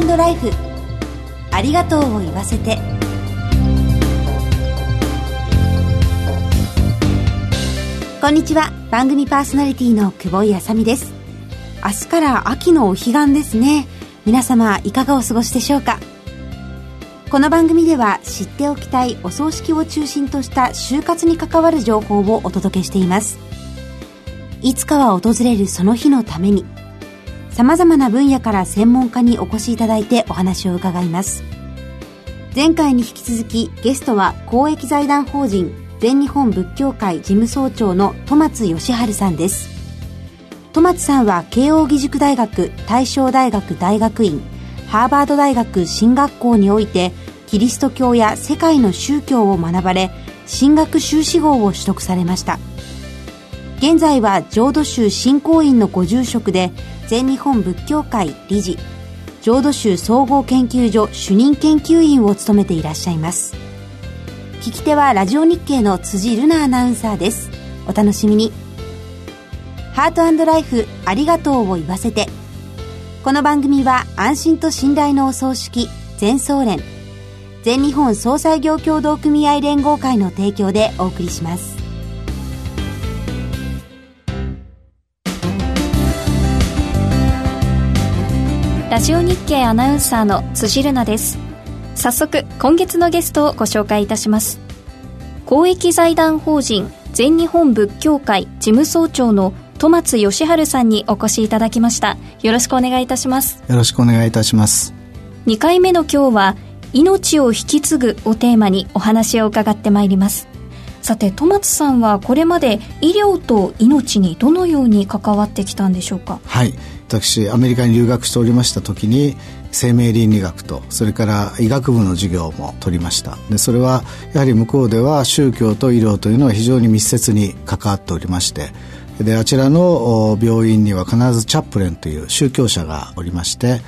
トライフ。ありがとうを言わせて。こんにちは。番組パーソナリティの久保井あさみです。明日から秋のお彼岸ですね。皆様いかがお過ごしでしょうか？この番組では知っておきたいお葬式を中心とした就活に関わる情報をお届けしています。いつかは訪れるその日のために様々な分野から専門家にお越しいただいてお話を伺います。前回に引き続きゲストは公益財団法人全日本仏教会事務総長の戸松義治さんです。戸松さんは慶應義塾大学大正大学大学院ハーバード大学進学校においてキリスト教や世界の宗教を学ばれ進学修士号を取得されました。現在は浄土宗信仰院のご住職で全日本仏教会理事浄土宗総合研究所主任研究員を務めていらっしゃいます。聞き手はラジオ日経の辻るなアナウンサーです。お楽しみに。ハートライフありがとうを言わせて。この番組は安心と信頼のお葬式全総連全日本総裁業協同組合連合会の提供でお送りします。ラジオ日経アナウンサーの辻るなです。早速今月のゲストをご紹介いたします。公益財団法人全日本仏教会事務総長の戸松義治さんにお越しいただきました。よろしくお願いいたします。よろしくお願いいたします。2回目の今日は命を引き継ぐをテーマにお話を伺ってまいりますさて戸松さんはこれまで医療と命にどのように関わってきたんでしょうか？はい。私アメリカに留学しておりました時に生命倫理学とそれから医学部の授業も取りました。でそれはやはり向こうでは宗教と医療というのは非常に密接に関わっておりましてであちらの病院には必ずチャップレンという宗教者がおりまして、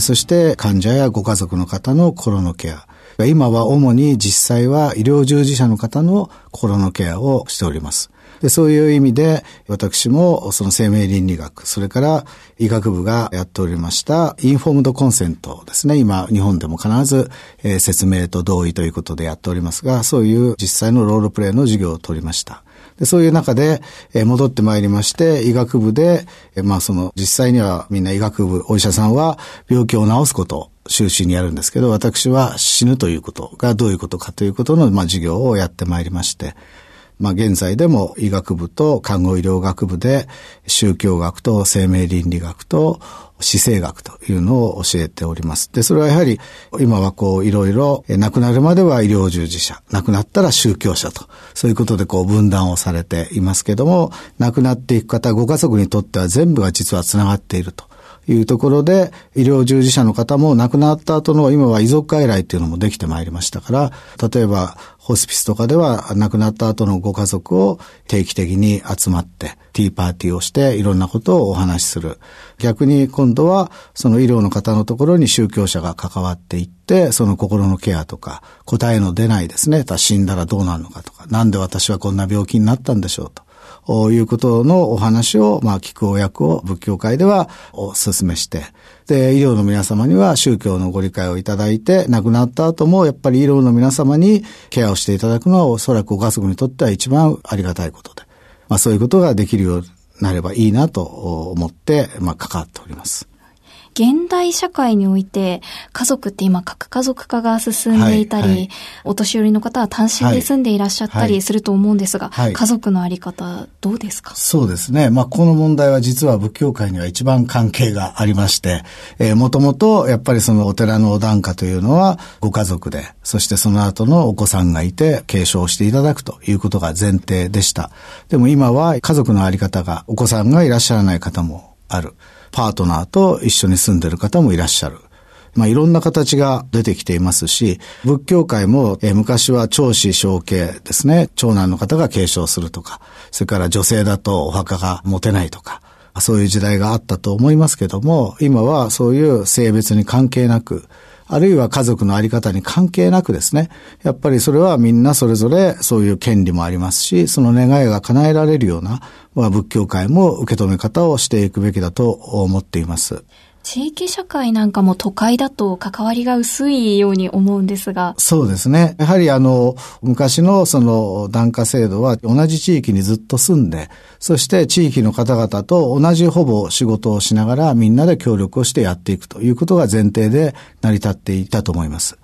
そして患者やご家族の方の心のケア今は主に実際は医療従事者の方の心のケアをしております。でそういう意味で私もその生命倫理学それから医学部がやっておりましたインフォームドコンセントですね。今日本でも必ず、えー、説明と同意ということでやっておりますがそういう実際のロールプレイの授業を取りました。でそういう中で、えー、戻ってまいりまして、医学部で、えー、まあその、実際にはみんな医学部、お医者さんは病気を治すこと終始にやるんですけど、私は死ぬということがどういうことかということの、まあ授業をやってまいりまして、まあ現在でも医学部と看護医療学部で宗教学と生命倫理学と死生学というのを教えております。で、それはやはり今はこういろいろ亡くなるまでは医療従事者、亡くなったら宗教者と、そういうことでこう分断をされていますけども、亡くなっていく方、ご家族にとっては全部が実は繋がっていると。いうところで、医療従事者の方も亡くなった後の今は遺族外来っていうのもできてまいりましたから、例えばホスピスとかでは亡くなった後のご家族を定期的に集まって、ティーパーティーをしていろんなことをお話しする。逆に今度はその医療の方のところに宗教者が関わっていって、その心のケアとか、答えの出ないですね、死んだらどうなるのかとか、なんで私はこんな病気になったんでしょうと。いうことのお話を、まあ、聞くお役を仏教界ではお勧めして、で、医療の皆様には宗教のご理解をいただいて、亡くなった後もやっぱり医療の皆様にケアをしていただくのはおそらくご家族にとっては一番ありがたいことで、まあそういうことができるようになればいいなと思って、まあ関わっております。現代社会において、家族って今、核家族化が進んでいたり、はいはい、お年寄りの方は単身で住んでいらっしゃったりすると思うんですが、はい、家族のあり方、どうですか？そうですね。まあ、この問題は実は仏教界には一番関係がありまして、えー、もともと、やっぱりそのお寺のお檀家というのは、ご家族で、そしてその後のお子さんがいて、継承していただくということが前提でした。でも今は家族のあり方が、お子さんがいらっしゃらない方もある。パートナーと一緒に住んでる方もいらっしゃる。まあ、いろんな形が出てきていますし、仏教界も、え、昔は長子承継ですね。長男の方が継承するとか、それから女性だとお墓が持てないとか、そういう時代があったと思いますけども、今はそういう性別に関係なく、あるいは家族のあり方に関係なくですね、やっぱりそれはみんなそれぞれそういう権利もありますし、その願いが叶えられるような、まあ、仏教界も受け止め方をしていくべきだと思っています。地域社会なんかも都会だと関わりが薄いように思うんですが。そうですね。やはりあの、昔のその檀家制度は同じ地域にずっと住んで、そして地域の方々と同じほぼ仕事をしながらみんなで協力をしてやっていくということが前提で成り立っていたと思います。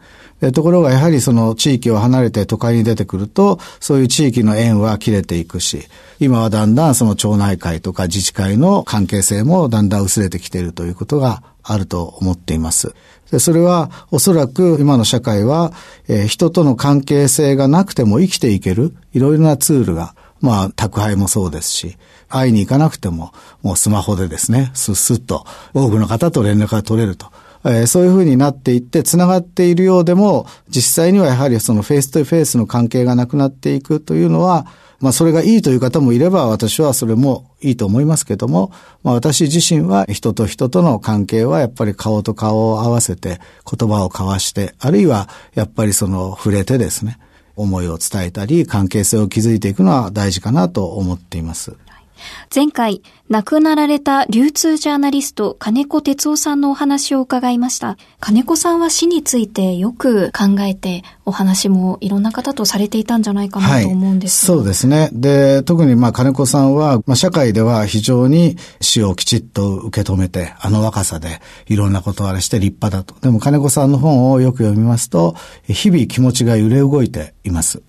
ところがやはりその地域を離れて都会に出てくると、そういう地域の縁は切れていくし、今はだんだんその町内会とか自治会の関係性もだんだん薄れてきているということがあると思っています。でそれはおそらく今の社会は、えー、人との関係性がなくても生きていけるいろいろなツールが、まあ宅配もそうですし、会いに行かなくてももうスマホでですね、スッスッと多くの方と連絡が取れると。え、そういうふうになっていって、繋がっているようでも、実際にはやはりそのフェイスとフェイスの関係がなくなっていくというのは、まあそれがいいという方もいれば、私はそれもいいと思いますけども、まあ私自身は人と人との関係はやっぱり顔と顔を合わせて言葉を交わして、あるいはやっぱりその触れてですね、思いを伝えたり、関係性を築いていくのは大事かなと思っています。前回、亡くなられた流通ジャーナリスト金子哲夫さんのお話を伺いました。金子さんは死についてよく考えてお話もいろんな方とされていたんじゃないかなと思うんですはい、そうですね。で、特にまあ金子さんは、まあ、社会では非常に死をきちっと受け止めて、あの若さでいろんなことをあれして立派だと。でも金子さんの本をよく読みますと、日々気持ちが揺れ動いています。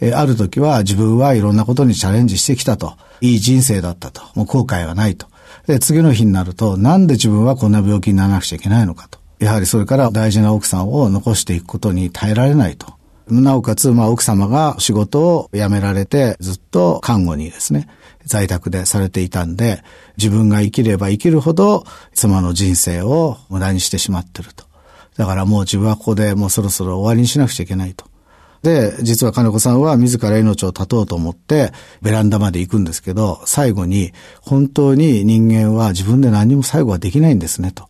えある時は自分はいろんなことにチャレンジしてきたと。いい人生だったと。もう後悔はないと。で、次の日になると、なんで自分はこんな病気にならなくちゃいけないのかと。やはりそれから大事な奥さんを残していくことに耐えられないと。なおかつ、まあ、奥様が仕事を辞められて、ずっと看護にですね、在宅でされていたんで、自分が生きれば生きるほど、妻の人生を無駄にしてしまってると。だからもう自分はここでもうそろそろ終わりにしなくちゃいけないと。で、実は金子さんは自ら命を絶とうと思ってベランダまで行くんですけど、最後に本当に人間は自分で何も最後はできないんですねと。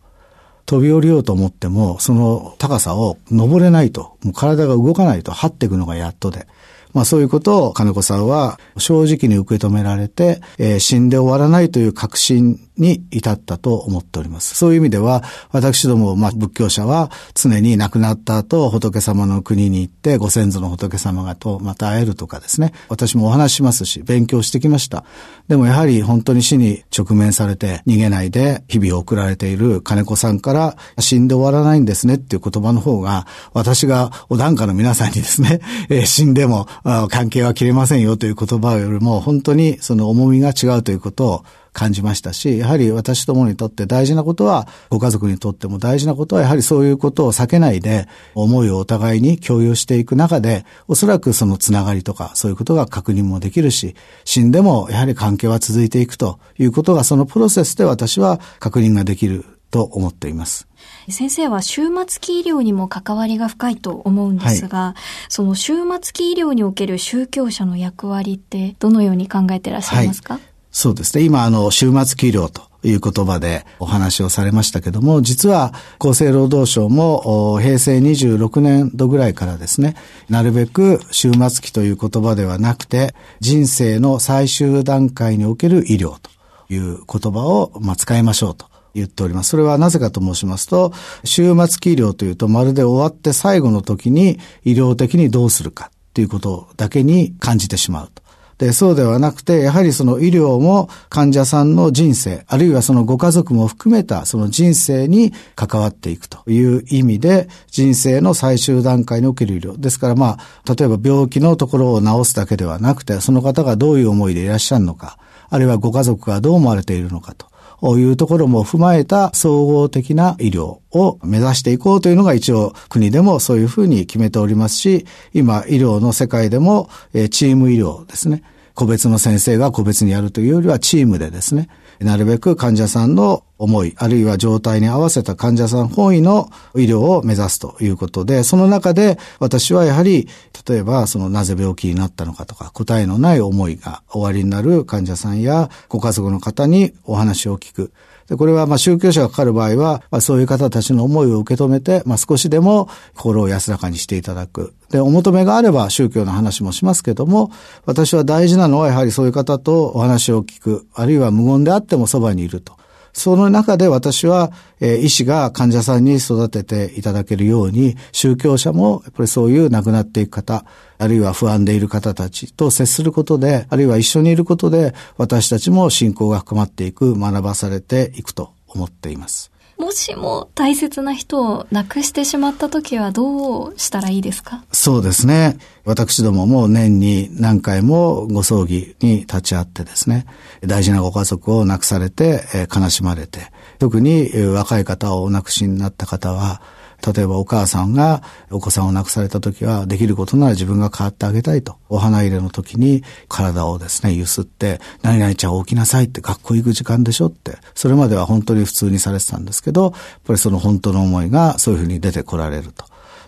飛び降りようと思っても、その高さを登れないと。もう体が動かないと、張っていくのがやっとで。まあそういうことを金子さんは正直に受け止められて、えー、死んで終わらないという確信に至ったと思っております。そういう意味では、私ども、まあ、仏教者は常に亡くなった後、仏様の国に行って、ご先祖の仏様がとまた会えるとかですね。私もお話しますし、勉強してきました。でもやはり本当に死に直面されて逃げないで日々を送られている金子さんから死んで終わらないんですねっていう言葉の方が、私がお檀家の皆さんにですね、えー、死んでも関係は切れませんよという言葉よりも本当にその重みが違うということを感じましたし、やはり私どもにとって大事なことは、ご家族にとっても大事なことは、やはりそういうことを避けないで、思いをお互いに共有していく中で、おそらくそのつながりとか、そういうことが確認もできるし、死んでもやはり関係は続いていくということが、そのプロセスで私は確認ができると思っています。先生は終末期医療にも関わりが深いと思うんですが、はい、その終末期医療における宗教者の役割ってどのように考えていらっしゃいますか、はいそうですね。今、あの、終末期医療という言葉でお話をされましたけども、実は厚生労働省も平成26年度ぐらいからですね、なるべく終末期という言葉ではなくて、人生の最終段階における医療という言葉を、まあ、使いましょうと。言っております。それはなぜかと申しますと、終末期医療というとまるで終わって最後の時に医療的にどうするかということだけに感じてしまうと。で、そうではなくて、やはりその医療も患者さんの人生、あるいはそのご家族も含めたその人生に関わっていくという意味で、人生の最終段階における医療。ですからまあ、例えば病気のところを治すだけではなくて、その方がどういう思いでいらっしゃるのか、あるいはご家族がどう思われているのかと。というところも踏まえた総合的な医療を目指していこうというのが一応国でもそういうふうに決めておりますし、今医療の世界でもチーム医療ですね。個別の先生が個別にやるというよりはチームでですね、なるべく患者さんの思い、あるいは状態に合わせた患者さん本位の医療を目指すということで、その中で私はやはり、例えばそのなぜ病気になったのかとか、答えのない思いが終わりになる患者さんやご家族の方にお話を聞く。で、これはまあ宗教者がかかる場合は、まあ、そういう方たちの思いを受け止めて、まあ少しでも心を安らかにしていただく。で、お求めがあれば宗教の話もしますけども、私は大事なのはやはりそういう方とお話を聞く、あるいは無言であってもそばにいると。その中で私は、えー、医師が患者さんに育てていただけるように、宗教者もやっぱりそういう亡くなっていく方、あるいは不安でいる方たちと接することで、あるいは一緒にいることで、私たちも信仰が深まっていく、学ばされていくと思っています。もしも大切な人を亡くしてしまった時はどうしたらいいですか？そうですね。私どもも年に何回もご葬儀に立ち会ってですね、大事なご家族を亡くされて、悲しまれて、特に若い方をお亡くしになった方は、例えばお母さんがお子さんを亡くされた時は、できることなら自分が変わってあげたいと。お花入れの時に体をですね、揺すって、何々ちゃん起きなさいって学校行く時間でしょって。それまでは本当に普通にされてたんですけど、やっぱりその本当の思いがそういうふうに出てこられると。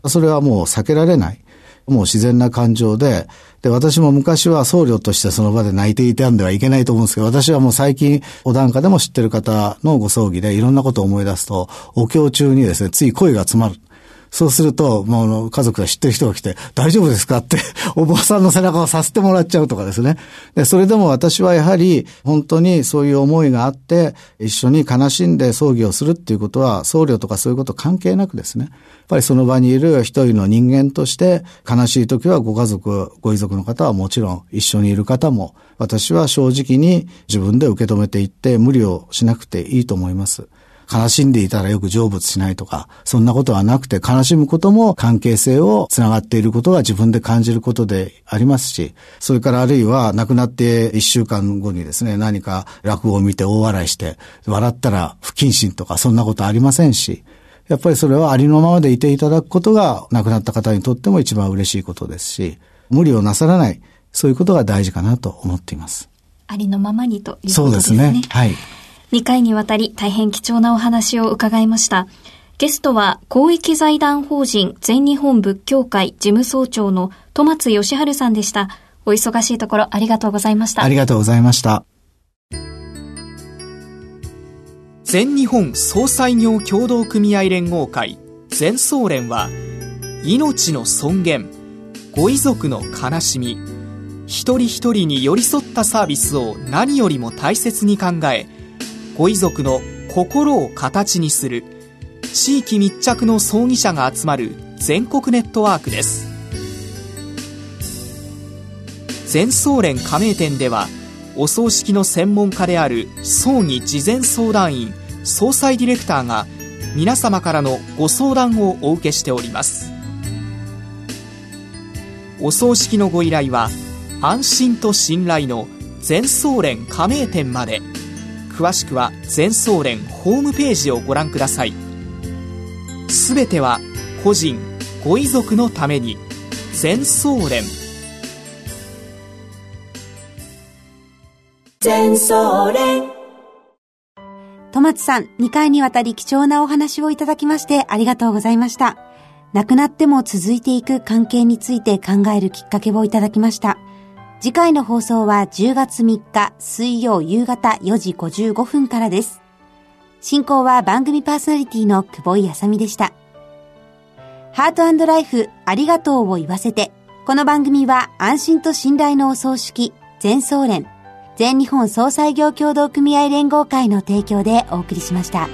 それはもう避けられない。もう自然な感情で、で、私も昔は僧侶としてその場で泣いていたんではいけないと思うんですけど、私はもう最近、お檀家でも知ってる方のご葬儀でいろんなことを思い出すと、お経中にですね、つい声が詰まる。そうすると、もう家族が知ってる人が来て、大丈夫ですかって、お坊さんの背中をさせてもらっちゃうとかですね。で、それでも私はやはり、本当にそういう思いがあって、一緒に悲しんで葬儀をするっていうことは、僧侶とかそういうこと関係なくですね。やっぱりその場にいる一人の人間として、悲しい時はご家族、ご遺族の方はもちろん一緒にいる方も、私は正直に自分で受け止めていって無理をしなくていいと思います。悲しんでいたらよく成仏しないとか、そんなことはなくて悲しむことも関係性をつながっていることが自分で感じることでありますし、それからあるいは亡くなって一週間後にですね、何か落語を見て大笑いして、笑ったら不謹慎とかそんなことありませんし、やっぱりそれはありのままでいていただくことが亡くなった方にとっても一番嬉しいことですし、無理をなさらない、そういうことが大事かなと思っています。ありのままにということですね。そうですね。はい。2回にわたり大変貴重なお話を伺いました。ゲストは公益財団法人全日本仏教会事務総長の戸松義治さんでした。お忙しいところありがとうございました。ありがとうございました。全日本総裁業協同組合連合会全総連は命の尊厳ご遺族の悲しみ一人一人に寄り添ったサービスを何よりも大切に考えご遺族の心を形にする。地域密着の葬儀者が集まる全国ネットワークです。全総連加盟店ではお葬式の専門家である葬儀事前相談員総裁ディレクターが皆様からのご相談をお受けしております。お葬式のご依頼は安心と信頼の全総連加盟店まで。詳しくは全総連ホームページをご覧くださいすべては個人ご遺族のために全総連全総連戸松さん、2回にわたり貴重なお話をいただきましてありがとうございました。亡くなっても続いていく関係について考えるきっかけをいただきました。次回の放送は10月3日水曜夕方4時55分からです。進行は番組パーソナリティの久保井あさみでした。ハートライフありがとうを言わせて、この番組は安心と信頼のお葬式、全総連、全日本総裁業協同組合連合会の提供でお送りしました。